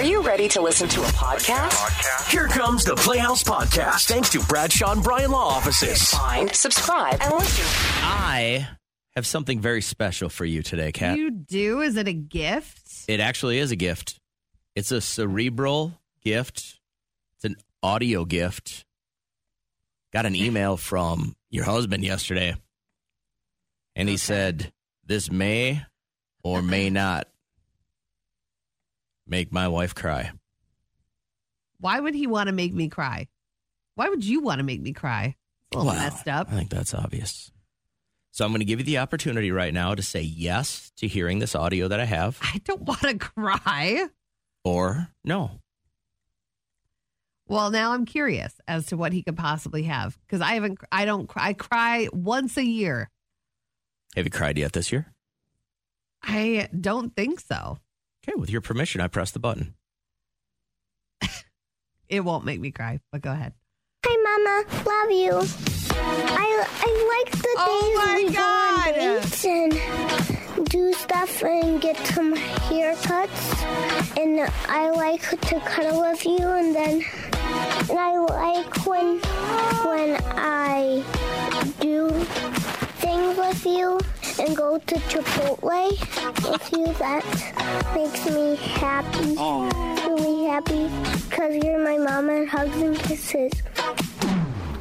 Are you ready to listen to a podcast? Here comes the Playhouse Podcast, thanks to Bradshaw and Bryan Law Offices. Find, subscribe, and listen. I have something very special for you today, Kat. You do? Is it a gift? It actually is a gift. It's a cerebral gift. It's an audio gift. Got an email from your husband yesterday, and he said, This may or may not make my wife cry. Why would he want to make me cry? Why would you want to make me cry? It's a little Well, messed up. I think that's obvious. So I'm going to give you the opportunity right now to say yes to hearing this audio that I have I don't want to cry. or no. Well, now I'm curious as to what he could possibly have because I haven't. I don't. I cry once a year. Have you cried yet this year? I don't think so. Okay, with your permission, I press the button. It won't make me cry. But go ahead. Hi, Mama. Love you. I I like the Oh my days we God. go on dates and do stuff and get some haircuts. And I like to cuddle with you, and then and I like when when I do things with you and go to Chipotle with you. That makes me happy, oh. really happy, because you're my mama and hugs and kisses.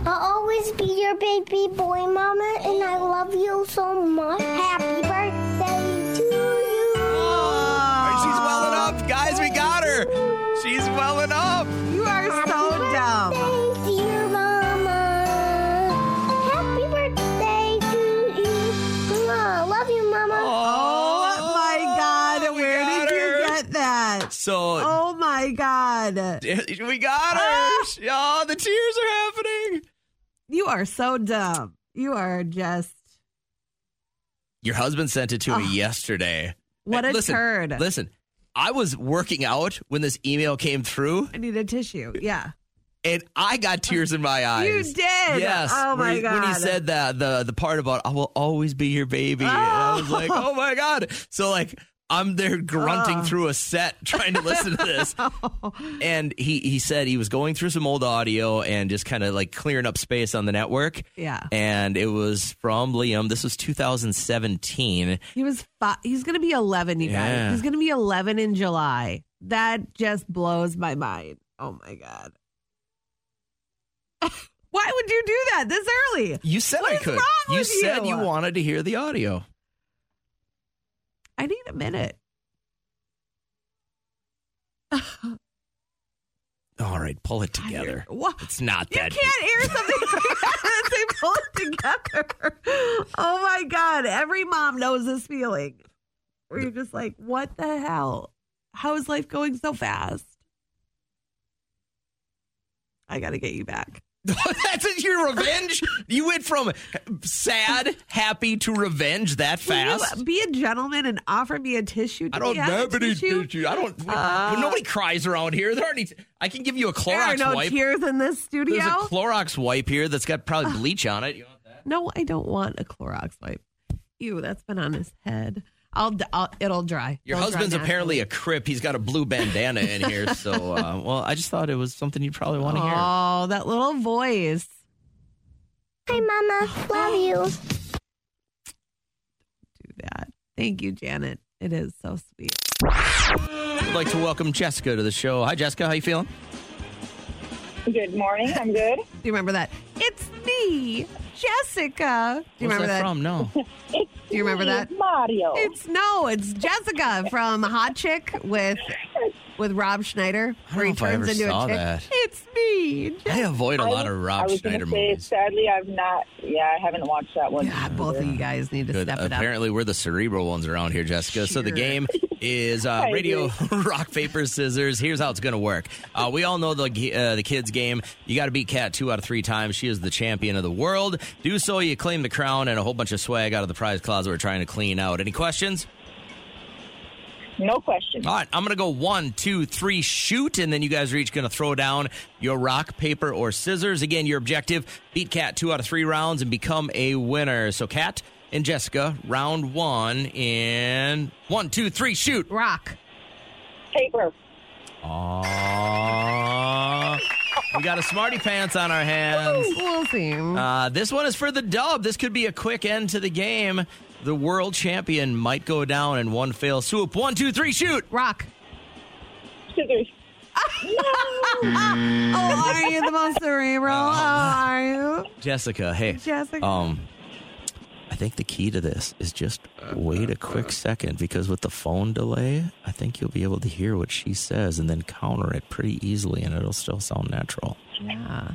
I'll always be your baby boy, Mama, and I love you so much. Happy birthday to you. she's welling up. Guys, we got her. She's welling up. So Oh my God! we got her. Ah! Oh, the tears are happening. You are so dumb. You are just Your husband sent it to me ah. yesterday. what a listen, turd. Listen, I was working out when this email came through, I need a tissue. Yeah. and I got tears in my eyes. You did? Yes. Oh, my when he, When he said that, the the part about I will always be your baby, and I was like, oh. oh my god. So like. I'm there grunting Oh. through a set trying to listen to this. and he, he said he was going through some old audio and just kind of like clearing up space on the network. Yeah. And it was from Liam. This was 2017. He was five. He's going to be 11, you Yeah. guys. He's going to be 11 in July. That just blows my mind. Oh my God. Why would you do that this early? You said What I could. you said you? you wanted to hear the audio. I need a minute. All right, pull it together. What? It's not that. You can't air something and say pull it together. Oh my God. Every mom knows this feeling where you're just like, what the hell? How is life going so fast? I got to get you back. That's your revenge. you went from sad, happy to revenge that fast. be a gentleman and offer me a tissue. Do I don't have any tissue? tissue. I don't. Uh, nobody cries around here. There aren't any. I can give you a Clorox There are no wipe. tears in this studio. There's a Clorox wipe here that's got probably bleach on it. You want that? no, I don't want a Clorox wipe. Ew, that's been on his head. I'll, I'll it'll dry. Your It'll dry husband's apparently a crip. He's got a blue bandana in here. So, uh, well, I just thought it was something you'd probably want to hear. Oh, that little voice. Hi, Mama. Love you. Do that. Thank you, Janet. It is so sweet. I'd like to welcome Jessica to the show. Hi, Jessica. How you feeling? Good morning. I'm good. Do you remember that? It's me, Jessica. Do you Where's remember that? from? No. It's Do you remember me, that? Mario? It's no, it's Jessica from Hot Chick with with Rob Schneider, I don't where he know if I turns ever into saw a chick. that. It's me. I avoid a I lot was- of I Rob was Schneider gonna say, movies. Sadly, I've not. Yeah, I haven't watched that one. God, both of you guys need to Good. step it up. Apparently, we're the cerebral ones around here, Jessica. So the Sure. game is uh, radio rock paper scissors. Here's how it's going to work. Uh, we all know the uh, the kids game. You got to beat Kat two out of three times. She is the champion of the world. Do so, you claim the crown and a whole bunch of swag out of the prize closet we're trying to clean out. Any questions? No questions. All right, I'm going to go one, two, three, shoot, and then you guys are each going to throw down your rock, paper, or scissors. Again, your objective beat Kat two out of three rounds and become a winner. So, Kat and Jessica, round one in one, two, three, shoot. Rock. Paper. Aww. We got a smarty pants on our hands. We'll see. Uh, this one is for the dub. This could be a quick end to the game. The world champion might go down in one fail swoop. One, two, three, shoot. Rock. Scissors. Oh, are you the most cerebral? Oh, are you? Jessica, hey. Jessica. Um, I think the key to this is just wait a quick second because with the phone delay, I think you'll be able to hear what she says and then counter it pretty easily, and it'll still sound natural. Yeah.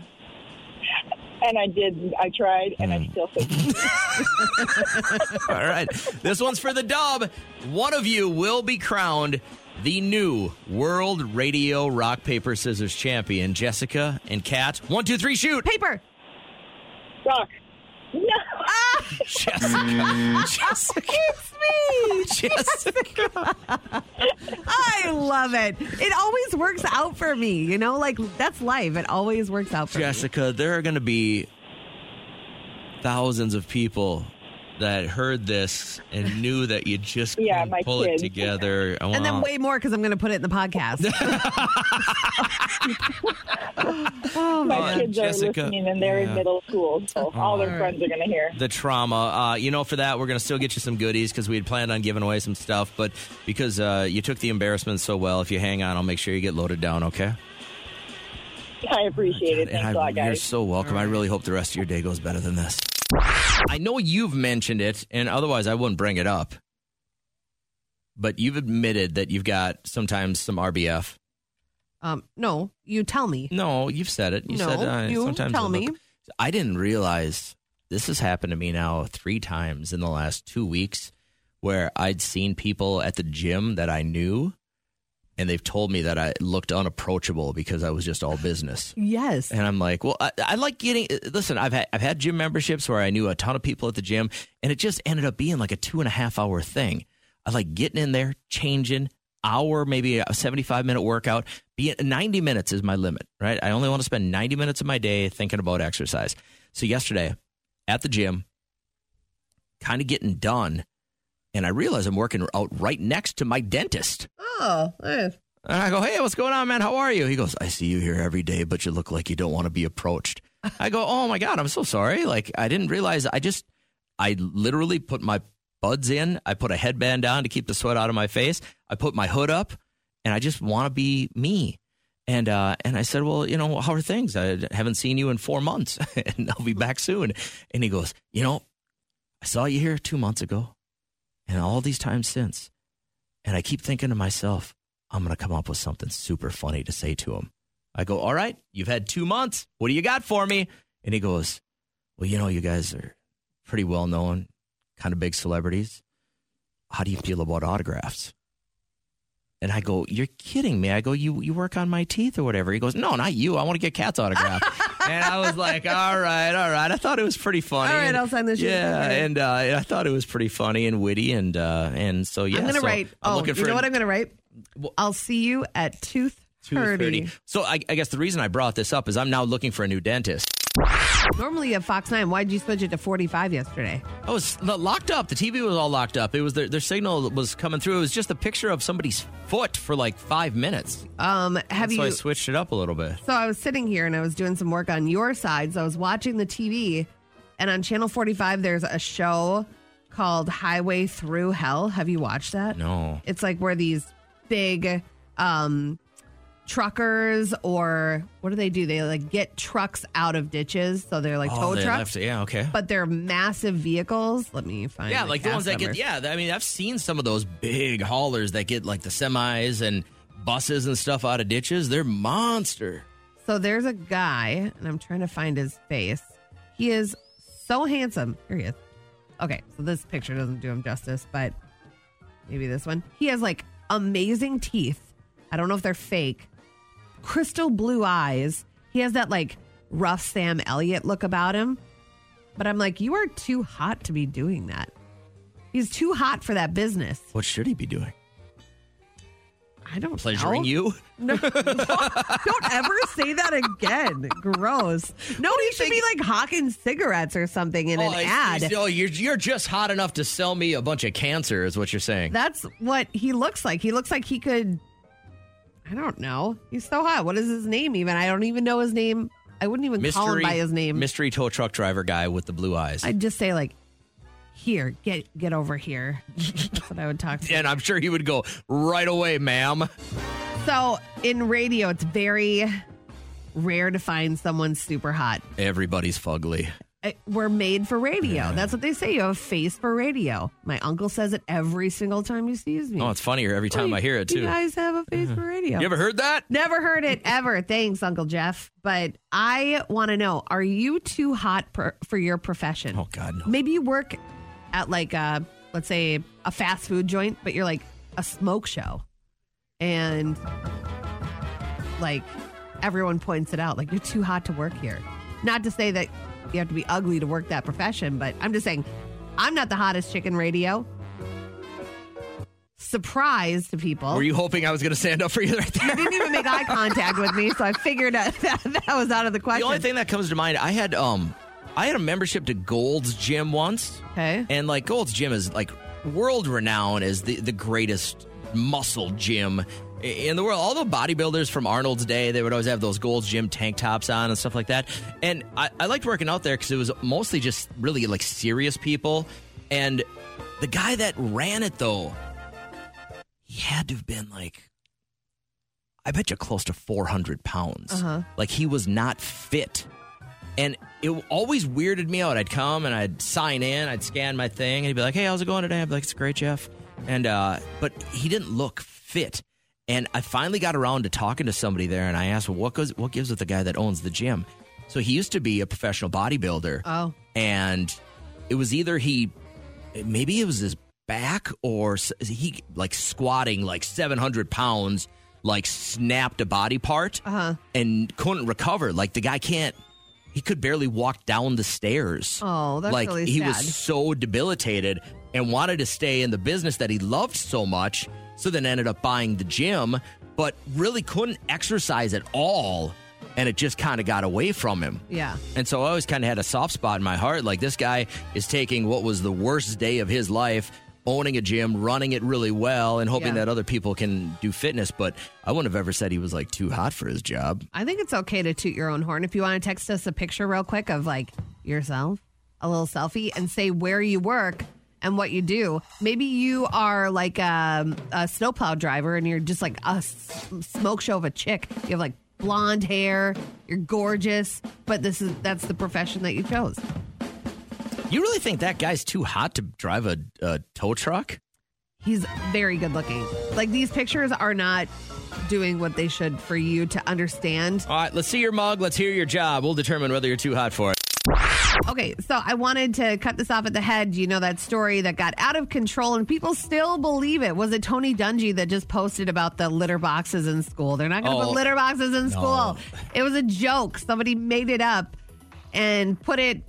And I did. I tried, and Hmm. I still think. All right, this one's for the dub. One of you will be crowned the new World Radio Rock Paper Scissors champion. Jessica and Kat. One, two, three, shoot. Paper. Rock. No. Jessica. Mm. Jessica. It's me. Jessica. I love it. It always works out for me. You know, like that's life. It always works out for me. Jessica, there are going to be thousands of people that heard this and knew that you just Yeah, couldn't my pull it kids. together. And then Wow. way more because I'm going to put it in the podcast. oh, My Uh, kids Jessica, are listening, and they're yeah. in middle school, so all their friends are going to hear. the trauma. Uh, you know, for that, we're going to still get you some goodies because we had planned on giving away some stuff. But because uh, you took the embarrassment so well, if you hang on, I'll make sure you get loaded down, okay? I appreciate it. And Thanks I, a lot, you're guys. so welcome. I really hope the rest of your day goes better than this. I know you've mentioned it, and otherwise I wouldn't bring it up. But you've admitted that you've got sometimes some RBF. Um, no, you tell me. No, you've said it. You No, said uh, you sometimes tell me. I didn't realize this has happened to me now three times in the last two weeks, where I'd seen people at the gym that I knew, and they've told me that I looked unapproachable because I was just all business. Yes. And I'm like, well, I, I like getting. Listen, I've had I've had gym memberships where I knew a ton of people at the gym, and it just ended up being like a two and a half hour thing. I like getting in there, changing hour, maybe a 75 minute workout. Being 90 minutes is my limit, right? I only want to spend 90 minutes of my day thinking about exercise. So yesterday at the gym, kind of getting done, and I realize I'm working out right next to my dentist. Oh, eh. And I go, hey, what's going on, man? How are you? He goes, I see you here every day, but you look like you don't want to be approached. I go, oh my God, I'm so sorry. Like, I didn't realize. I just, I literally put my buds in. I put a headband on to keep the sweat out of my face. I put my hood up, and I just want to be me. And uh, and I said, well, you know, how are things? I haven't seen you in four months, and I'll be back soon. And he goes, you know, I saw you here two months ago, and all these times since, and I keep thinking to myself, I'm going to come up with something super funny to say to him. I go, All right, you've had two months. What do you got for me? And he goes, Well, you know, you guys are pretty well known, kind of big celebrities. How do you feel about autographs? And I go, You're kidding me. I go, You you work on my teeth or whatever. He goes, No, not you. I want to get Kat's autograph. and I was like, All right, all right. I thought it was pretty funny. All right, And- I'll sign this. Yeah, and uh, I thought it was pretty funny and witty, and uh, and so yeah. I'm going to so write. I'm oh, you know an- what I'm going to write? Well- I'll see you at tooth 2:30. thirty. So I, I guess the reason I brought this up is I'm now looking for a new dentist. Normally at Fox Nine. Why'd you switch it to 45 yesterday? I was locked up. The TV was all locked up. It was their, their signal was coming through. It was just a picture of somebody's foot for like five minutes. Um, have so you? I switched it up a little bit. So I was sitting here and I was doing some work on your side. So I was watching the TV, and on Channel 45, there's a show called Highway Through Hell. Have you watched that? No. It's like where these big um, truckers or what do they do? They like get trucks out of ditches. So they're like oh, tow Oh, they trucks, left. Yeah, okay. but they're massive vehicles. Let me find yeah, the like the ones cast that get. Yeah, I mean, I've seen some of those big haulers that get like the semis and buses and stuff out of ditches. They're monster. So there's a guy, and I'm trying to find his face. He is so handsome. Here he is. Okay, so this picture doesn't do him justice, but maybe this one. He has like amazing teeth. I don't know if they're fake. Crystal blue eyes. He has that like rough Sam Elliott look about him. But I'm like, you are too hot to be doing that. He's too hot for that business. What should he be doing? I don't Pleasuring know. you? No, don't ever say that again. Gross. No, he should be like hawking cigarettes or something in oh, an I- ad. Oh, you're you're just hot enough to sell me a bunch of cancer, is what you're saying. That's what he looks like. He looks like he could. I don't know. He's so hot. What is his name even? I don't even know his name. I wouldn't even call him by his name. Mystery tow truck driver guy with the blue eyes. I'd just say like, here, get get over here. That's what I would talk to. and I'm sure he would go right away, ma'am. So in radio, it's very rare to find someone super hot. Everybody's fugly. We're made for radio. That's what they say. You have a face for radio. My uncle says it every single time he sees me. Oh, it's funnier every time I hear it too. You guys have a face uh-huh. for radio. You ever heard that? Never heard it ever. Thanks, Uncle Jeff. But I want to know: Are you too hot per, for your profession? Oh God, no. Maybe you work at like a, let's say, a fast food joint, but you're like a smoke show, and like everyone points it out, like you're too hot to work here. Not to say that you have to be ugly to work that profession, but I'm just saying, I'm not the hottest chicken radio. Surprise to people. Were you hoping I was going to stand up for you right there? You didn't even make eye contact with me, so I figured that, that was out of the question. The only thing that comes to mind, I had um, I had a membership to Gold's Gym once, okay. and like Gold's Gym is like world renowned as the the greatest muscle gym in the world. All the bodybuilders from Arnold's day, they would always have those Gold's Gym tank tops on and stuff like that. And I, I liked working out there because it was mostly just really like serious people. And the guy that ran it though, he had to have been like I bet you close to 400 pounds. Uh-huh. Like he was not fit. And it always weirded me out. I'd come and I'd sign in, I'd scan my thing, and he'd be like, "Hey, how's it going today?" I'd be like, "It's great, Jeff." And uh, but he didn't look fit. And I finally got around to talking to somebody there, and I asked, "Well, what goes? What gives with the guy that owns the gym?" So he used to be a professional bodybuilder, Oh, and it was either he, maybe it was his back, or he like squatting like seven hundred pounds, like snapped a body part uh-huh. and couldn't recover. Like the guy can't. He could barely walk down the stairs. Oh, that's like really sad. Like he was so debilitated and wanted to stay in the business that he loved so much. So then ended up buying the gym, but really couldn't exercise at all, and it just kind of got away from him. Yeah. And so I always kind of had a soft spot in my heart. Like this guy is taking what was the worst day of his life, owning a gym, running it really well, and hoping Yeah. that other people can do fitness. But I wouldn't have ever said he was like too hot for his job. I think it's okay to toot your own horn. If you want to text us a picture real quick of like yourself, a little selfie, and say where you work and what you do. Maybe you are like a, a snowplow driver and you're just like a s- smoke show of a chick. You have like blonde hair, you're gorgeous, but this is that's the profession that you chose. You really think that guy's too hot to drive a, a tow truck? He's very good looking. Like these pictures are not doing what they should for you to understand. All right, let's see your mug. Let's hear your job. We'll determine whether you're too hot for it. Okay, so I wanted to cut this off at the head. You know that story that got out of control and people still believe it. Was it Tony Dungy that just posted about the litter boxes in school? They're not going to Oh, put litter boxes in no. school. It was a joke. Somebody made it up and put it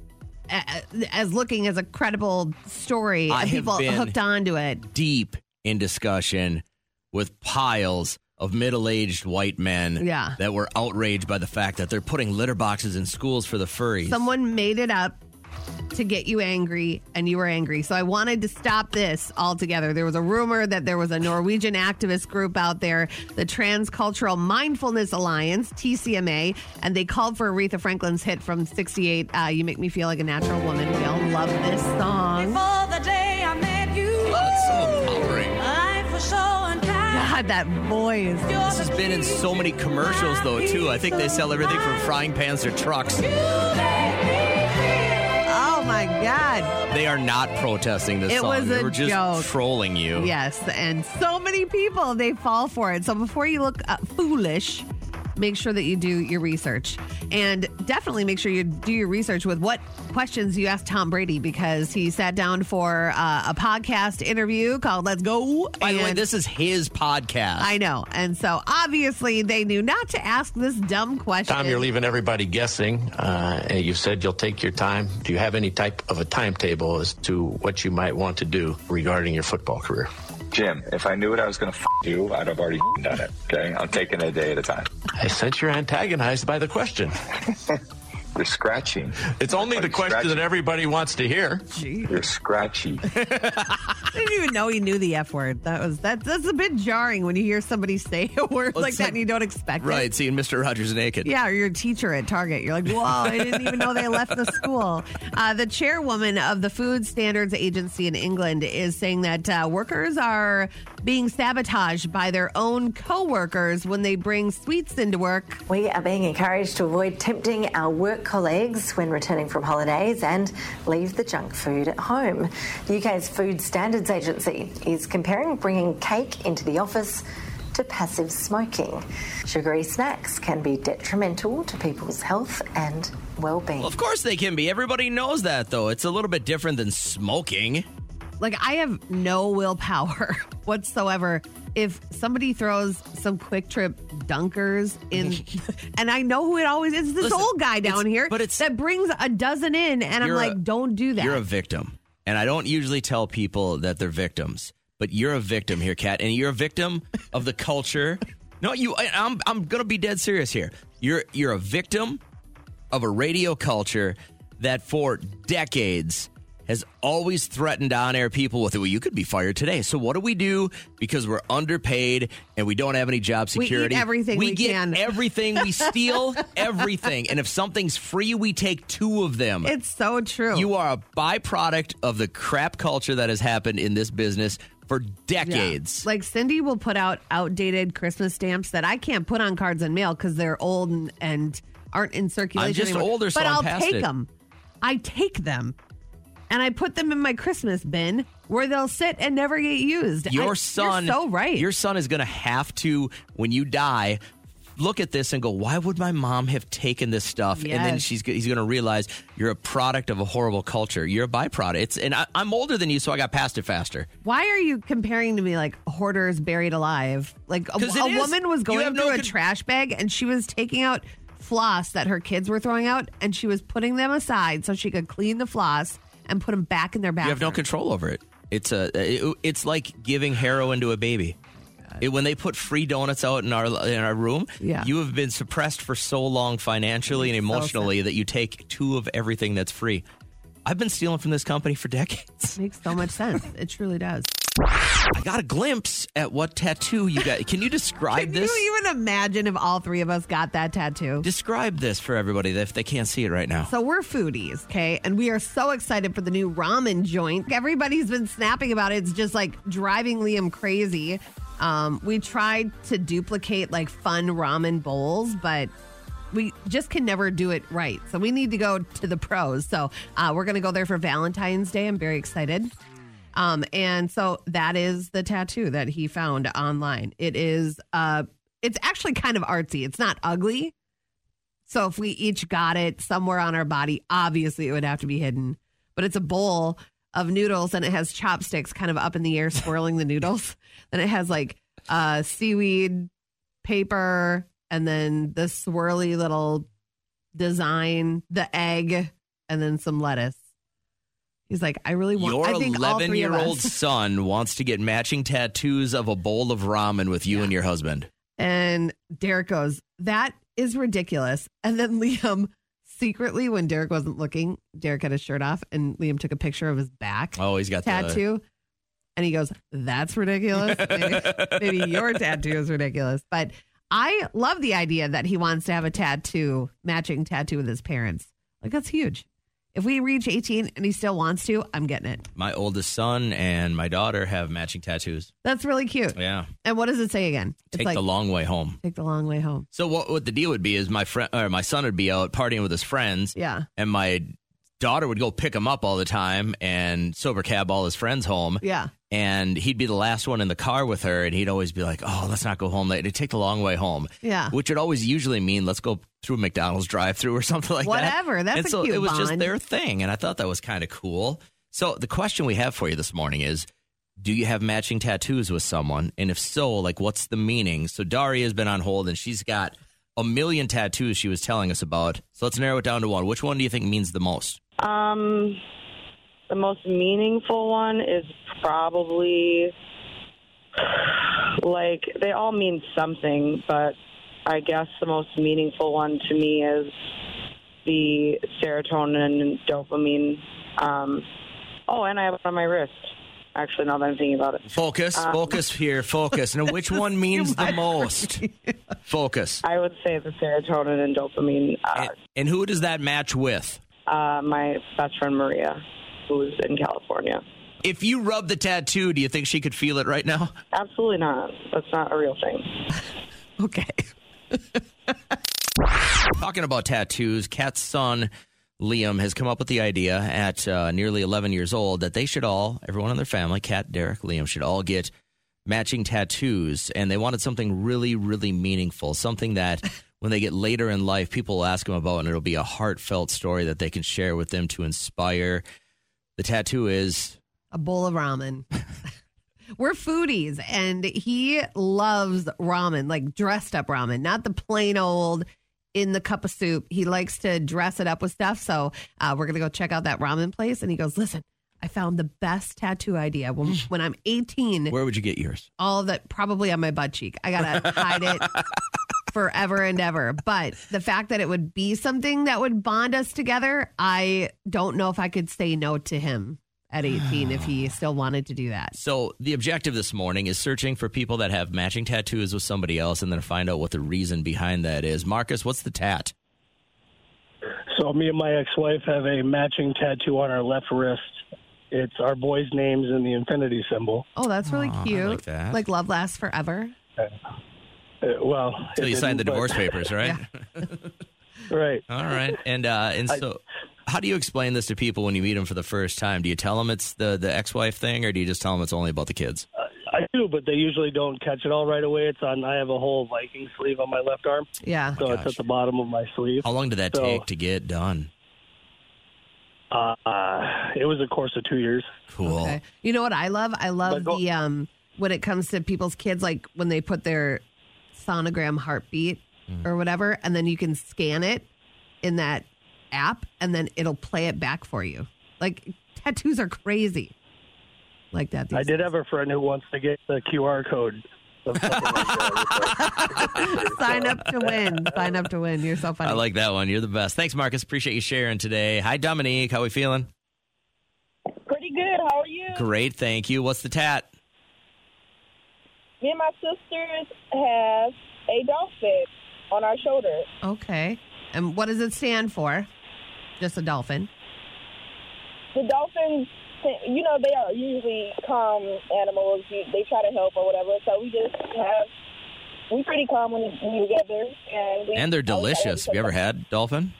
as looking as a credible story, I people hooked onto it. Deep in discussion with piles of middle-aged white men Yeah. that were outraged by the fact that they're putting litter boxes in schools for the furries. Someone made it up to get you angry, and you were angry. So I wanted to stop this altogether. There was a rumor that there was a Norwegian activist group out there, the Transcultural Mindfulness Alliance, TCMA, and they called for Aretha Franklin's hit from 68, uh, You Make Me Feel Like a Natural Woman. We all love this song. Before the day I met you, oh, it's so empowering. God, that voice. This has been in so many commercials, though, too. I think they sell everything from frying pans to trucks. Oh my God. They are not protesting this It song. was they a were just joke. trolling you. Yes, and so many people they fall for it. So before you look uh, foolish, make sure that you do your research, and definitely make sure you do your research with what questions you asked Tom Brady because he sat down for uh, a podcast interview called "Let's Go." By the way, this is his podcast. I know, and so obviously they knew not to ask this dumb question. Tom, you're leaving everybody guessing. Uh, and you said you'll take your time. Do you have any type of a timetable as to what you might want to do regarding your football career? Jim, if I knew what I was going to f- do, I'd have already done it. Okay, I'm taking it a day at a time. I sense you're antagonized by the question. You're scratching. It's only the question scratching. that everybody wants to hear. You're scratchy. I didn't even know he knew the F word. That was that. That's a bit jarring when you hear somebody say a word Well, like that like- and you don't expect it. Right, seeing Mr. Rogers naked. Yeah, or your teacher at Target. You're like, whoa, I didn't even know they left the school. Uh, the chairwoman of the Food Standards Agency in England is saying that uh, workers are being sabotaged by their own co-workers when they bring sweets into work. We are being encouraged to avoid tempting our work colleagues when returning from holidays and leave the junk food at home. The UK's Food Standards Agency is comparing bringing cake into the office to passive smoking. Sugary snacks can be detrimental to people's health and well-being. Well, of course they can be. Everybody knows that, though. It's a little bit different than smoking. Like I have no willpower whatsoever. If somebody throws some Kwik Trip dunkers in, and I know who it always is, this Listen, old guy down here, but it's- that brings a dozen in, and I'm You're a- like, don't do that. You're a victim. And I don't usually tell people that they're victims, but you're a victim here, Kat. And you're a victim of the culture. No, you I, I'm I'm gonna be dead serious here. You're you're a victim of a radio culture that for decades has always threatened on air people with well, you could be fired today. So what do we do? Because we're underpaid and we don't have any job We security. everything we get can. everything. We steal everything. And if something's free, we take two of them. it's so true. You are a byproduct of the crap culture that has happened in this business for decades. Like Cindy will put out outdated Christmas stamps that I can't put on cards and mail because they're old and, and aren't in circulation. I'm just anymore. older, so but I'm will take it. them. I take them, and I put them in my Christmas bin where they'll sit and never get used. Your I- son, so right. Your son is going to have to, when you die, look at this and go, "Why would my mom have taken this stuff?" And then she's he's going to realize you're a product of a horrible culture. You're a byproduct. It's and I, I'm older than you, so I got past it faster. Why are you comparing to me like hoarders buried alive? Like a, a woman was going through no a con- trash bag and she was taking out floss that her kids were throwing out and she was putting them aside so she could clean the floss and put them back in their bathroom. You have no control over it. It's a it- it's like giving heroin to a baby. It- when they put free donuts out in our in our room, Yeah. you have been suppressed for so long financially and Makes so emotionally that you take two of everything that's free. I've been stealing from this company for decades. Makes so much sense. It truly does. I got a glimpse at what tattoo you got. Can you describe Can this? Can you even imagine if all three of us got that tattoo? Describe this for everybody if they can't see it right now. So we're foodies, okay? And we are so excited for the new ramen joint. Everybody's been snapping about it. It's just like driving Liam crazy. Um, we tried to duplicate like fun ramen bowls, but we just can never do it right. So we need to go to the pros. So uh, we're going to go there for Valentine's Day. I'm very excited. Um, and so that is the tattoo that he found online. It is, uh, it's actually kind of artsy. It's not ugly. So if we each got it somewhere on our body, obviously it would have to be hidden. But it's a bowl of noodles and it has chopsticks kind of up in the air swirling the noodles. Then it has like uh, seaweed, paper, and then the swirly little design, the egg, and then some lettuce. He's like, I really want. Your I think eleven-year-old son wants to get matching tattoos of a bowl of ramen with you and your husband. And Derek goes, That is ridiculous. And then Liam secretly, when Derek wasn't looking, Derek had his shirt off and Liam took a picture of his back Oh, he's got the tattoo. And he goes, That's ridiculous. Maybe, maybe your tattoo is ridiculous. But I love the idea that he wants to have a tattoo, matching tattoo with his parents. Like, that's huge. If we reach 18 and he still wants to, I'm getting it. My oldest son and my daughter have matching tattoos. That's really cute. Yeah. And what does it say again? It's Take like, the long way home. take the long way home. So what what the deal would be is my friend or my son would be out partying with his friends. Yeah. And my daughter would go pick him up all the time and sober cab all his friends home. Yeah. And he'd be the last one in the car with her, and he'd always be like, "Oh, let's not go home late. It'd take the long way home." Yeah. which would always usually mean let's go through a McDonald's drive-through or something like that. Whatever. That's and a so cute it was just their thing, and I thought that was kind of cool. So the question we have for you this morning is: Do you have matching tattoos with someone? And if so, like what's the meaning? So Daria has been on hold, and she's got a million tattoos she was telling us about. So let's narrow it down to one. Which one do you think means the most? Um, the most meaningful one is probably like they all mean something, but I guess the most meaningful one to me is the serotonin and dopamine. Um, oh, and I have it on my wrist. Actually, now that I'm thinking about it, Focus, Um, focus here, focus. Now, which one means the most? Focus. I would say the serotonin and dopamine. Uh, And, and who does that match with? uh, my best friend Maria, who's in California. If you rub the tattoo, do you think she could feel it right now? Absolutely not. That's not a real thing. Okay. Talking about tattoos, Kat's son Liam has come up with the idea at uh, nearly 11 years old that they should all, everyone in their family, Kat, Derek, Liam, should all get matching tattoos. And they wanted something really, really meaningful, something that when they get later in life, people will ask them about, and it'll be a heartfelt story that they can share with them to inspire. The tattoo is A bowl of ramen. We're foodies, and he loves ramen, like dressed up ramen, not the plain old in the cup of soup. He likes to dress it up with stuff. So uh, we're gonna go check out that ramen place, and he goes, "Listen, I found the best tattoo idea. When, when I'm 18, where would you get yours? all that probably on my butt cheek. I gotta hide it forever and ever. But the fact that it would be something that would bond us together, I don't know if I could say no to him at 18 if he still wanted to do that. So the objective this morning is searching for people that have matching tattoos with somebody else, and then find out what the reason behind that is. Marcus, what's the tat? So me and my ex-wife have a matching tattoo on our left wrist. It's our boys' names and the infinity symbol. Oh, that's really Aw, I cute. like that. Like love lasts forever. Uh, well, Until you signed the didn't, but- divorce papers, right? right. All right. And uh, and so, how do you explain this to people when you meet them for the first time? Do you tell them it's the the ex wife thing, or do you just tell them it's only about the kids? I do, but they usually don't catch it all right away. It's on. I have a whole Viking sleeve on my left arm, Yeah. so it's at the bottom of my sleeve. How long did that So- take to get done? Uh, it was a course of two years. Cool. Okay. You know what I love? I love go- the um when it comes to people's kids, like when they put their sonogram heartbeat Mm. or whatever, and then you can scan it in that app, and then it'll play it back for you. Like tattoos are crazy, like that. I did days. have a friend who wants to get the QR code. like. Sign up to win. Sign up to win. You're so funny. I like that one. You're the best. Thanks, Marcus. Appreciate you sharing today. Hi, Dominique. How we feeling? Pretty good. How are you? Great, thank you. What's the tat? Me and my sisters have a dolphin on our shoulder. Okay. And what does it stand for? Just a dolphin. The dolphins, you know, they are usually calm animals. They try to help or whatever. So we just have, we pretty calm when we're together. And, we And they're always try to delicious. Have you ever had dolphin?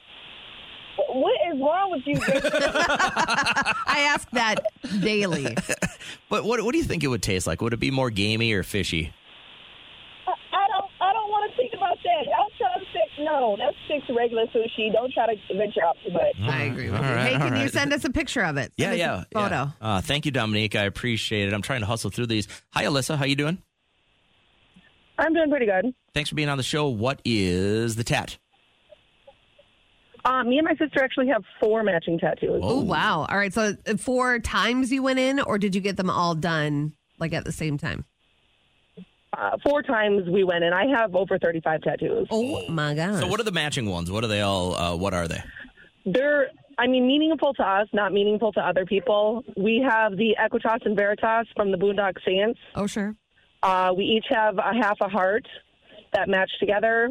What is wrong with you? I ask that daily. But what what do you think it would taste like? Would it be more gamey or fishy? I, I don't. I don't want to think about that. I'm trying to stick. No, that's stick to regular sushi. Don't try to venture out too much. I agree with All you. right, hey, all can you right. send us a picture of it? Yeah, Send us yeah. a Photo. yeah. Uh, thank you, Dominique. I appreciate it. I'm trying to hustle through these. Hi, Alyssa. How you doing? I'm doing pretty good. Thanks for being on the show. What is the tat? Uh, me and my sister actually have four matching tattoos. Oh, wow. All right. So uh, four times you went in, or did you get them all done like at the same time? Uh, four times we went, and I have over 35 tattoos. Oh, my God. So, what are the matching ones? What are they all? Uh, what are they? They're, I mean, meaningful to us, not meaningful to other people. We have the Aequitas and Veritas from the Boondock Saints. Oh, sure. Uh, we each have a half a heart that match together.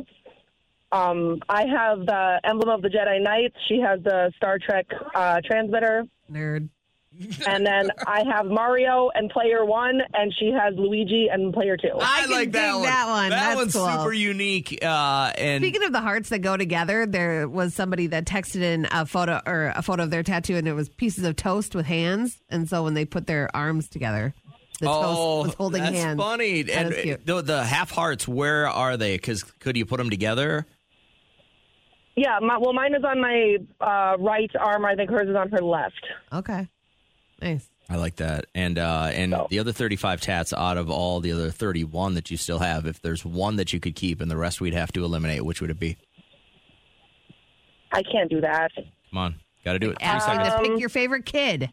Um, I have the emblem of the Jedi Knights. She has the Star Trek uh, transmitter. Nerd. And then I have Mario and Player One, and she has Luigi and Player Two. I can dig that one. That That's one's cool. super unique. Uh, and Speaking of the hearts that go together, there was somebody that texted in a photo or a photo of their tattoo, and it was pieces of toast with hands. And so when they put their arms together, the oh, toast was holding that's hands. funny. That and cute. the, the half hearts, where are they? Because could you put them together? Yeah, my, well, mine is on my uh, right arm. I think hers is on her left. Okay, nice. I like that. And uh, and the other 35 tats out of all the other 31 that you still have, if there's one that you could keep and the rest we'd have to eliminate, which would it be? I can't do that. Come on. Got to do it. Three Asking seconds. to pick your favorite kid.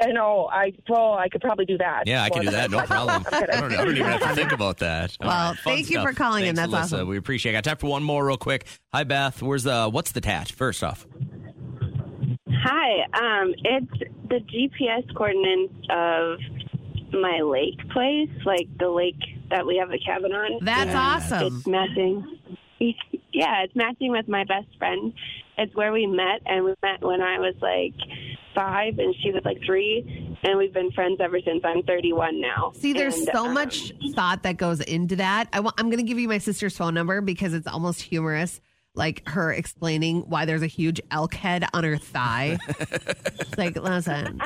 I know. I well, I could probably do that. Yeah, I can do that. No problem. I don't, I don't even have to think about that. Well, right, fun thank you for calling in. That's Alyssa. awesome. We appreciate it. I Got time for one more real quick. Hi, Beth. Where's the, what's the tat? First off. Hi, um, it's the GPS coordinates of my lake place, like the lake that we have a cabin on. That's awesome. It's matching. Yeah, it's matching with my best friend. It's where we met, and we met when I was like five, and she was like three, and we've been friends ever since. I'm 31 now. See, there's And, so um, much thought that goes into that. I wa- I'm going to give you my sister's phone number because it's almost humorous. Like her explaining why there's a huge elk head on her thigh. It's like, listen,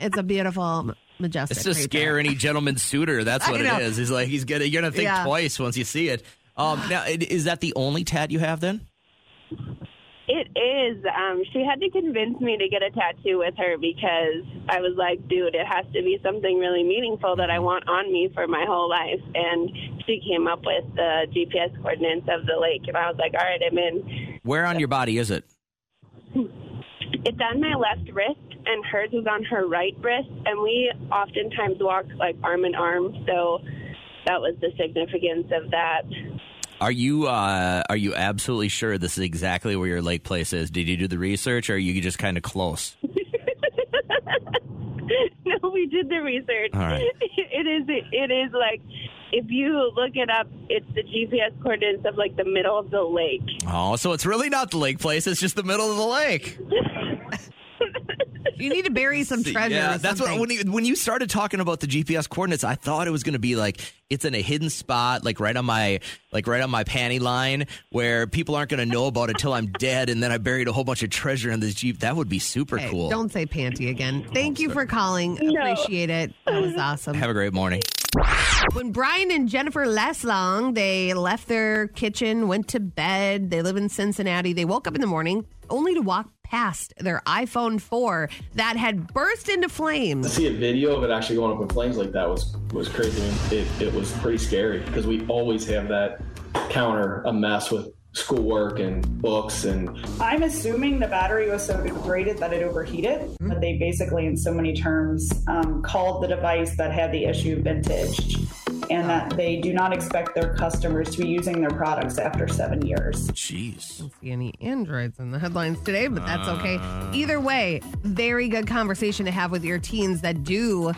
it's a beautiful, majestic. It's to creature. scare any gentleman suitor. That's what it is. He's like, he's gonna, you're gonna think Yeah. twice once you see it. Um, now, i- is that the only tat you have then? It is. Um, she had to convince me to get a tattoo with her because I was like, dude, it has to be something really meaningful that I want on me for my whole life. And she came up with the GPS coordinates of the lake. And I was like, all right, I'm in. Where on your body is it? It's on my left wrist, and hers is on her right wrist. And we oftentimes walk like arm in arm. So that was the significance of that. Are you uh, are you absolutely sure this is exactly where your lake place is? Did you do the research, or are you just kind of close? no, we did the research. All right. It is. It is like if you look it up, it's the GPS coordinates of like the middle of the lake. Oh, so it's really not the lake place; it's just the middle of the lake. You need to bury some treasure. Yeah, or that's what when you, when you started talking about the GPS coordinates, I thought it was going to be like it's in a hidden spot, like right on my like right on my panty line, where people aren't going to know about it till I'm dead, and then I buried a whole bunch of treasure in this jeep. That would be super Hey, cool. Don't say panty again. Thank you for calling. No. Appreciate it. That was awesome. Have a great morning. When Brian and Jennifer Leslong, they left their kitchen, went to bed. They live in Cincinnati. They woke up in the morning only to walk past their iPhone 4 that had burst into To flames. see a video of it actually going up in flames like that was was crazy. It, it was pretty scary because we always have that counter a mess with schoolwork and books and I'm assuming the battery was so degraded that it overheated, but they basically, in so many terms, um, called the device that had the issue vintage, and that they do not expect their customers to be using their products after seven years. Jeez. Don't see any androids in the headlines today, but that's okay. Either way, very good conversation to have with your teens that do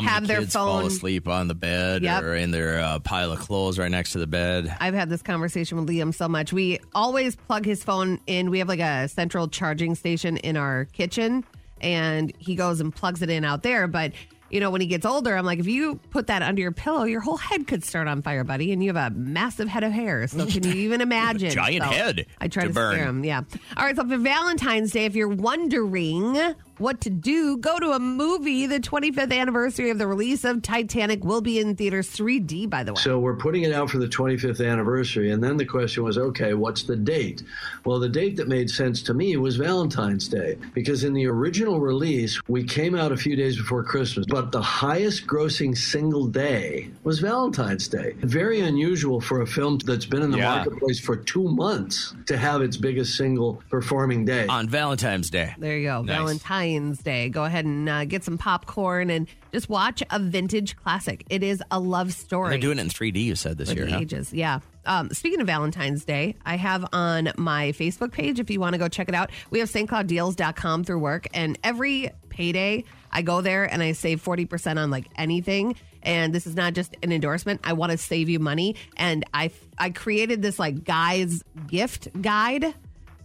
Many have their kids fall phone. asleep on the bed Yep. or in their uh, pile of clothes right next to the bed? I've had this conversation with Liam so much. We always plug his phone in. We have like a central charging station in our kitchen, and he goes and plugs it in out there. But you know, when he gets older, I'm like, if you put that under your pillow, your whole head could start on fire, buddy. And you have a massive head of hair. So can you even imagine? Giant So head I try to to, burn. scare him. Yeah. All right. So for Valentine's Day, if you're wondering what to do, go to a movie. The 25th anniversary of the release of Titanic will be in theaters 3D. By the way. So we're putting it out for the 25th anniversary. And then the question was, okay, what's the date? Well, the date that made sense to me was Valentine's Day, because in the original release, we came out a few days before Christmas, but the highest grossing single day was Valentine's Day. Very unusual for a film that's been in the Yeah. marketplace for two months to have its biggest single performing day. On Valentine's Day. There you go. Nice. Valentine's Day. Go ahead and uh, get some popcorn and just watch a vintage classic. It is a love story. They're doing it in 3D. You said this for year, the huh? ages. Yeah. Um, speaking of Valentine's Day, I have on my Facebook page, if you want to go check it out, we have stclouddeals.com through work. And every payday, I go there and I save 40% on like anything. And this is not just an endorsement. I want to save you money. And I, I created this like guy's gift guide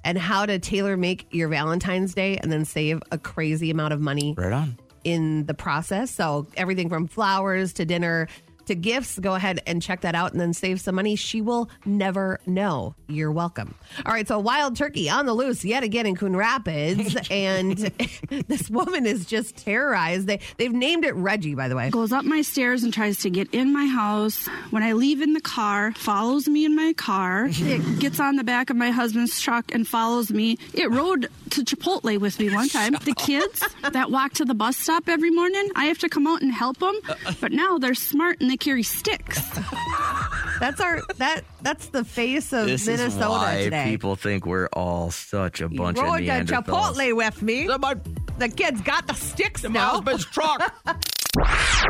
and how to tailor make your Valentine's Day and then save a crazy amount of money Right on. in the process. So everything from flowers to dinner to gifts, go ahead and check that out and then save some money. She will never know. You're welcome. All right, so wild turkey on the loose yet again in Coon Rapids, and this woman is just terrorized. They they've named it Reggie, by the way. Goes up my stairs and tries to get in my house. When I leave in the car, follows me in my car. It gets on the back of my husband's truck and follows me. It rode to Chipotle with me one time. The kids that walk to the bus stop every morning, I have to come out and help them. Uh-uh. But now they're smart and they carry sticks. That's our that that's the face of This Minnesota is why today. people think we're all such a bunch Rode of to Neanderthals. Chipotle with me. The kid's got the sticks now. husband's truck.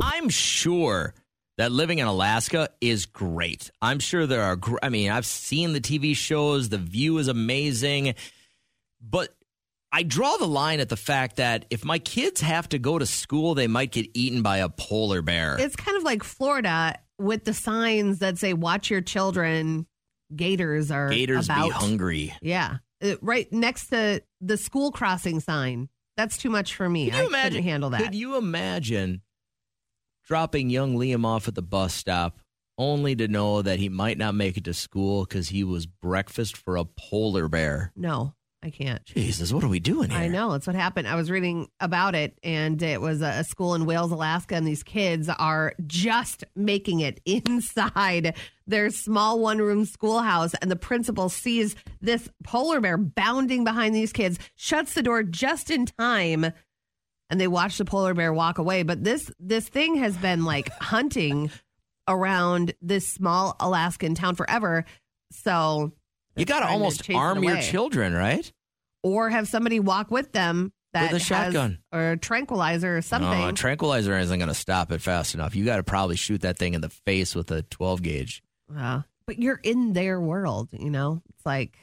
I'm sure that living in Alaska is great. I'm sure there are. I mean, I've seen the TV shows. The view is amazing, but I draw the line at the fact that if my kids have to go to school, they might get eaten by a polar bear. It's kind of like Florida with the signs that say "Watch your children." Gators are Gators about. be hungry. Yeah, Uh, right next to the school crossing sign. That's too much for me. Can you I imagine? couldn't handle that. Could you imagine dropping young Liam off at the bus stop only to know that he might not make it to school because he was breakfast for a polar bear? no, I can't. Jesus, what are we doing here? I know that's what happened. I was reading about it, and it was a, school in Wales, Alaska, and these kids are just making it inside their small one-room schoolhouse, and the principal sees this polar bear bounding behind these kids, shuts the door just in time, and they watch the polar bear walk away. But this this thing has been like hunting around this small Alaskan town forever. So You got to almost arm your children, right? Or have somebody walk with them that With a has- shotgun. or a tranquilizer or something. No, a tranquilizer isn't going to stop it fast enough. You got to probably shoot that thing in the face with a 12 gauge. Uh, but you're in their world, you know. It's like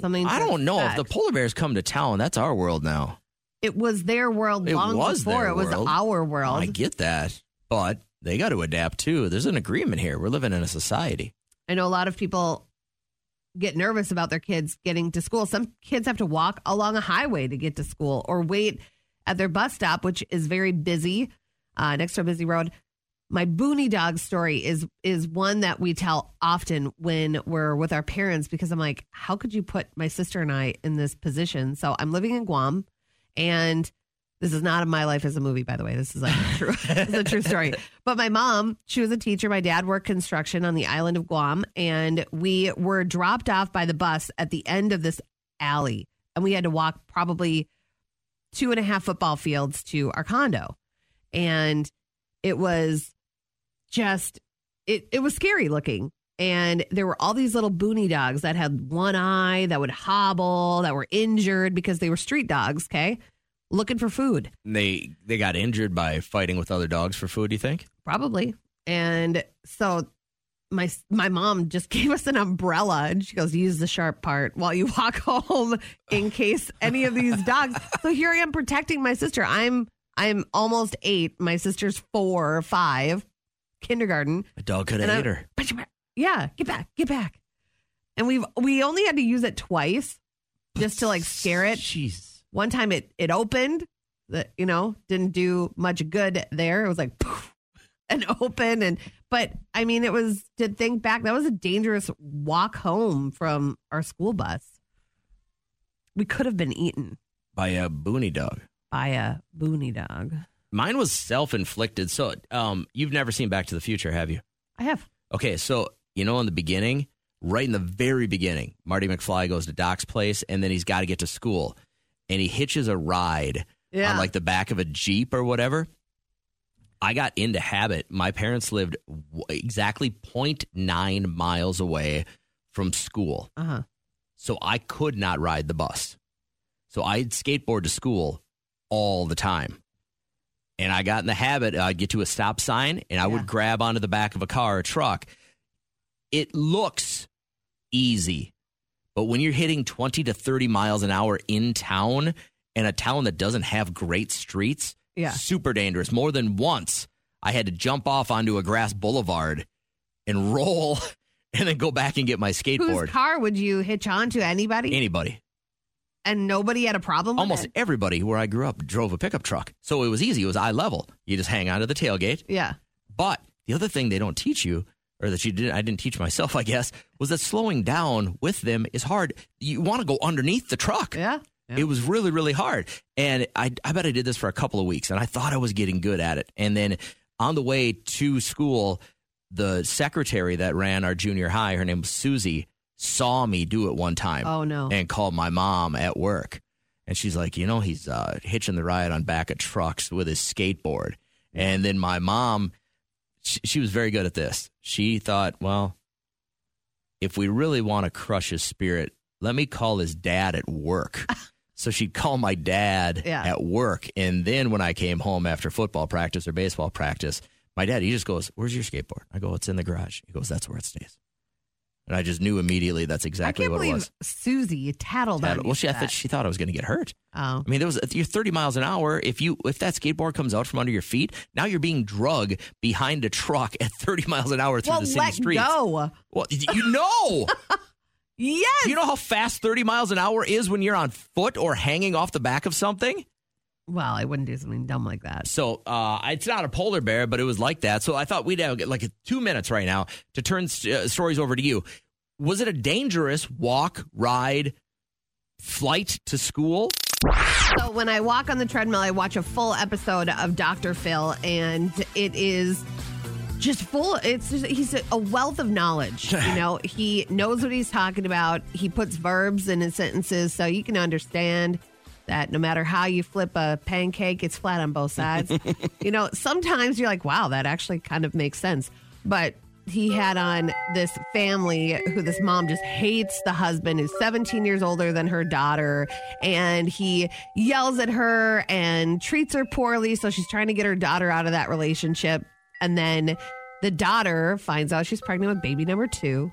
something. I don't know if the polar bears come to town. That's our world now. It was their world It long before it was world. our world. I get that, but they got to adapt too. There's an agreement here. We're living in a society. I know a lot of people get nervous about their kids getting to school. Some kids have to walk along a highway to get to school or wait at their bus stop, which is very busy, uh, next to a busy road. My boony dog story is is one that we tell often when we're with our parents because I'm like, how could you put my sister and I in this position? So I'm living in Guam, and this is not my life as a movie, by the way. This is like true. this is a true story. But my mom, she was a teacher. My dad worked construction on the island of Guam, and we were dropped off by the bus at the end of this alley, and we had to walk probably two and a half football fields to our condo, and it was just it. It was scary looking. And there were all these little boony dogs that had one eye that would hobble, that were injured because they were street dogs. Okay, looking for food. They they got injured by fighting with other dogs for food. You think? Probably. And so my my mom just gave us an umbrella and she goes, use the sharp part while you walk home in case any of these dogs. So here I am protecting my sister. I'm I'm almost eight. My sister's four or five, kindergarten. A dog could And have ate her. Put your back. Yeah, get back, get back. And we've we only had to use it twice just to like scare it. Jeez. One time it it opened, that you know didn't do much good there. It was like poof, and open and but I mean it was to think back that was a dangerous walk home from our school bus. We could have been eaten by a boony dog. by a boony dog. Mine was self inflicted. So, um, you've never seen Back to the Future, have you? I have. Okay, so you know, in the beginning, right in the very beginning, Marty McFly goes to Doc's place, and then he's got to get to school, and he hitches a ride Yeah. on like the back of a jeep or whatever. I got into habit. My parents lived w- exactly 0.9 miles away from school, Uh huh. so I could not ride the bus. So I'd skateboard to school all the time. And I got in the habit, I'd get to a stop sign and I would grab onto the back of a car or truck. It looks easy, but when you're hitting 20 to 30 miles an hour in town and a town that doesn't have great streets, Yeah. super dangerous. More than once, I had to jump off onto a grass boulevard and roll and then go back and get my Whose skateboard. car would you hitch on to? Anybody? Anybody. and nobody had a problem with Almost it? everybody where I grew up drove a pickup truck. So it was easy. It was eye level. You just hang onto the tailgate. Yeah. But the other thing they don't teach you, or that you didn't, I didn't teach myself, I guess, was that slowing down with them is hard. You want to go underneath the truck. Yeah. It was really, really hard. And I, I bet I did this for a couple of weeks and I thought I was getting good at it. And then on the way to school, the secretary that ran our junior high, her name was Susie, saw me do it one time. Oh, no. And called my mom at work. And she's like, you know, he's uh, hitching the ride on back of trucks with his skateboard. And then my mom, she, she was very good at this. She thought, well, if we really want to crush his spirit, let me call his dad at work. So she'd call my dad Yeah. at work. And then when I came home after football practice or baseball practice, my dad, he just goes, Where's your skateboard? I go, It's in the garage. He goes, That's where it stays. And I just knew immediately that's exactly what it was. Susie tattled on Tattle- Well, she, I thought she thought I was going to get hurt. Oh. I mean, there was you're 30 miles an hour. If you if that skateboard comes out from under your feet, now you're being drug behind a truck at 30 miles an hour through well, the city let streets. go. Well, you know. yes. Do you know how fast 30 miles an hour is when you're on foot or hanging off the back of something? Well, I wouldn't do something dumb like that. So uh, it's not a polar bear, but it was like that. So I thought we'd have like two minutes right now to turn uh, stories over to you. Was it a dangerous walk, ride, flight to school? So when I walk on the treadmill, I watch a full episode of Dr. Phil, and it is just full. It's just, he's a, a wealth of knowledge. You know, he knows what he's talking about. He puts verbs in his sentences so you can understand that no matter how you flip a pancake, it's flat on both sides. you know, sometimes you're like, wow, that actually kind of makes sense. But he had on this family who this mom just hates. The husband who's 17 years older than her daughter and he yells at her and treats her poorly. So she's trying to get her daughter out of that relationship. And then the daughter finds out she's pregnant with baby number 2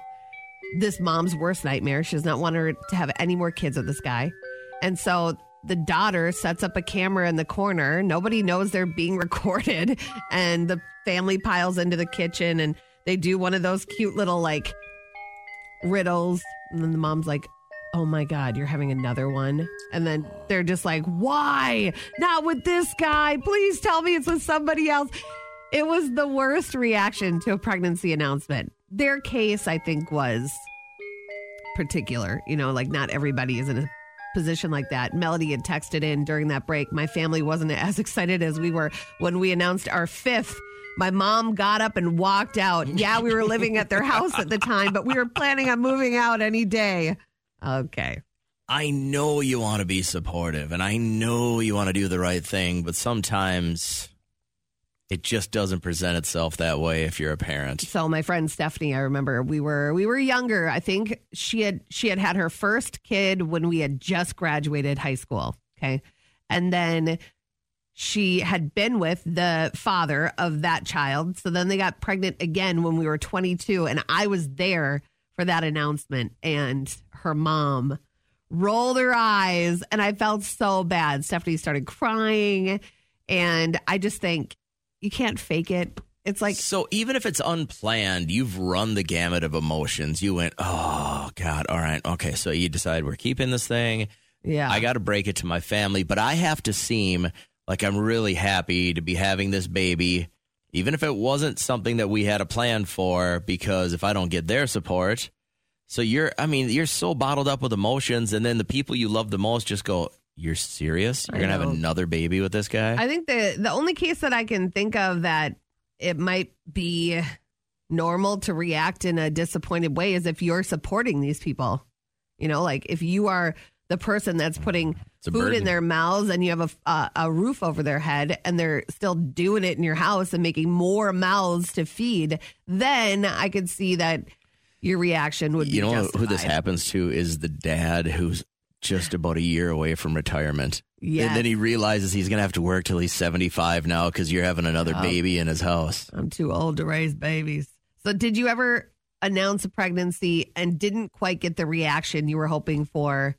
this mom's worst nightmare. She does not want her to have any more kids with this guy. And so the daughter sets up a camera in the corner. Nobody knows they're being recorded. And the family piles into the kitchen and they do one of those cute little like riddles. And then the mom's like, Oh my God, you're having another one. And then they're just like, Why? Not with this guy. Please tell me it's with somebody else. It was the worst reaction to a pregnancy announcement. Their case, I think, was particular. You know, like not everybody is in a position like that. Melody had texted in during that break. My family wasn't as excited as we were when we announced our fifth. My mom got up and walked out. Yeah, we were living at their house at the time, but we were planning on moving out any day. Okay. I know you want to be supportive and I know you want to do the right thing, but sometimes it just doesn't present itself that way if you're a parent. So my friend Stephanie, I remember we were we were younger. I think she had she had had her first kid when we had just graduated high school. Okay, and then she had been with the father of that child. So then they got pregnant again when we were 22, and I was there for that announcement. And her mom rolled her eyes, and I felt so bad. Stephanie started crying, and I just think you can't fake it. It's like So even if it's unplanned, you've run the gamut of emotions. You went, oh God, all right, okay. So you decide we're keeping this thing. Yeah. I got to break it to my family, but I have to seem like I'm really happy to be having this baby, even if it wasn't something that we had a plan for. Because if I don't get their support, so you're, I mean, you're so bottled up with emotions, and then the people you love the most just go, "You're serious? You're I gonna have another baby with this guy?" I think the the only case that I can think of that it might be normal to react in a disappointed way is if you're supporting these people. You know, like if you are the person that's putting food in their mouths and you have a, a a roof over their head and they're still doing it in your house and making more mouths to feed, then I could see that your reaction would be you know who this happens to is the dad who's just about a year away from retirement. Yes. And then he realizes he's going to have to work till he's 75 now because you're having another Oh. baby in his house. I'm too old to raise babies. So, did you ever announce a pregnancy and didn't quite get the reaction you were hoping for?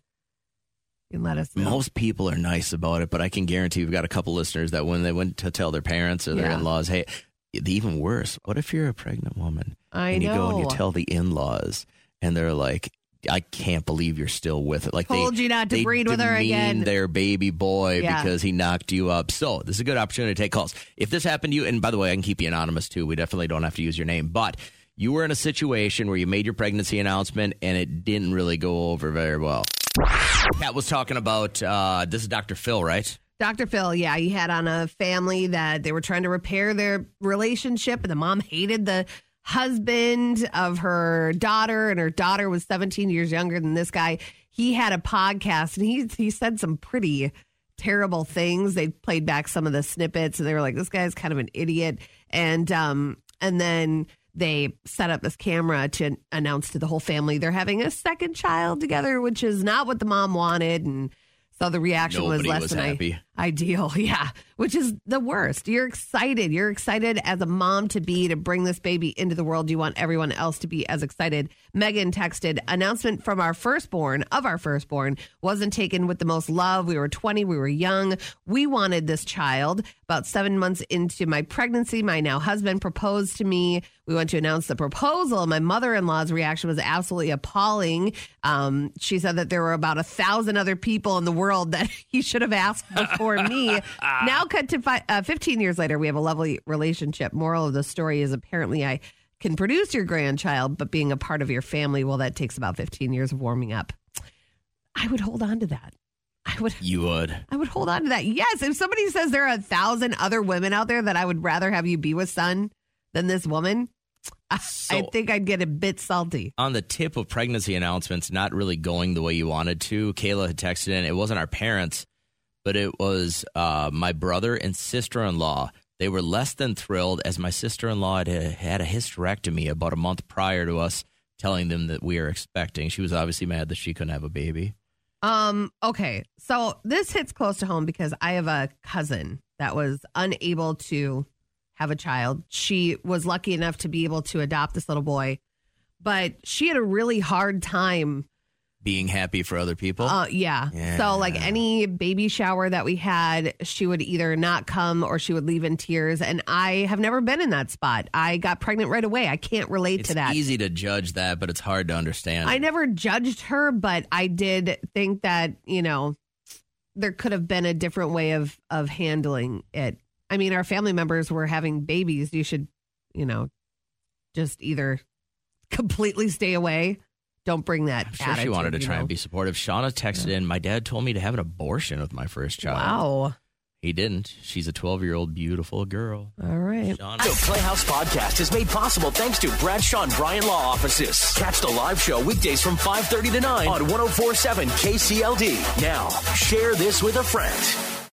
You can let us know. Most people are nice about it, but I can guarantee we've got a couple listeners that when they went to tell their parents or their Yeah. in laws, hey, even worse, what if you're a pregnant woman? I and you go and you tell the in laws, and they're like, I can't believe you're still with it. Like Told they, you not to breed with her again. Their baby boy Yeah. because he knocked you up. So this is a good opportunity to take calls. If this happened to you, and by the way, I can keep you anonymous too. We definitely don't have to use your name, but you were in a situation where you made your pregnancy announcement and it didn't really go over very well. Kat was talking about uh, this is Dr. Phil, right? Dr. Phil, yeah, he had on a family that they were trying to repair their relationship, and the mom hated the husband of her daughter, and her daughter was 17 years younger than this guy. He had a podcast, and he he said some pretty terrible things. They played back some of the snippets, and they were like, "This guy's kind of an idiot," and um, and then they set up this camera to announce to the whole family they're having a second child together, which is not what the mom wanted, and So the reaction Nobody was less was than I- happy. Ideal. Yeah, which is the worst. You're excited. You're excited as a mom to be to bring this baby into the world. You want everyone else to be as excited. Megan texted announcement from our firstborn of our firstborn wasn't taken with the most love. We were 20. We were young. We wanted this child. About seven months into my pregnancy, my now husband proposed to me. We went to announce the proposal. My mother in law's reaction was absolutely appalling. Um, she said that there were about a thousand other people in the world that he should have asked before me. now, cut to fi- uh, 15 years later, we have a lovely relationship. Moral of the story is apparently I can produce your grandchild, but being a part of your family, well, that takes about 15 years of warming up. I would hold on to that. I would. You would. I would hold on to that. Yes, if somebody says there are a thousand other women out there that I would rather have you be with, son, than this woman, I, I think I'd get a bit salty. On the tip of pregnancy announcements not really going the way you wanted to, Kayla had texted in. It wasn't our parents, but it was uh, my brother and sister in law. They were less than thrilled as my sister in law had, had a hysterectomy about a month prior to us telling them that we are expecting. She was obviously mad that she couldn't have a baby. Um, okay. So this hits close to home because I have a cousin that was unable to have a child. She was lucky enough to be able to adopt this little boy, but she had a really hard time. Being happy for other people. Uh, yeah. Yeah. So, like any baby shower that we had, she would either not come or she would leave in tears. And I have never been in that spot. I got pregnant right away. I can't relate it's to that. easy to judge that, but it's hard to understand. I never judged her, but I did think that, you know, there could have been a different way of of handling it. I mean, our family members were having babies. You should, you know, just either completely stay away. Don't bring that. I'm sure she wanted to try and be supportive. Shauna texted in, My dad told me to have an abortion with my first child. Wow. He didn't. She's a 12 year old beautiful girl. All right. The Playhouse Podcast is made possible thanks to Bradshaw and Bryant Law Offices. Catch the live show weekdays from 5.30 to 9 on 1047 KCLD. Now, share this with a friend.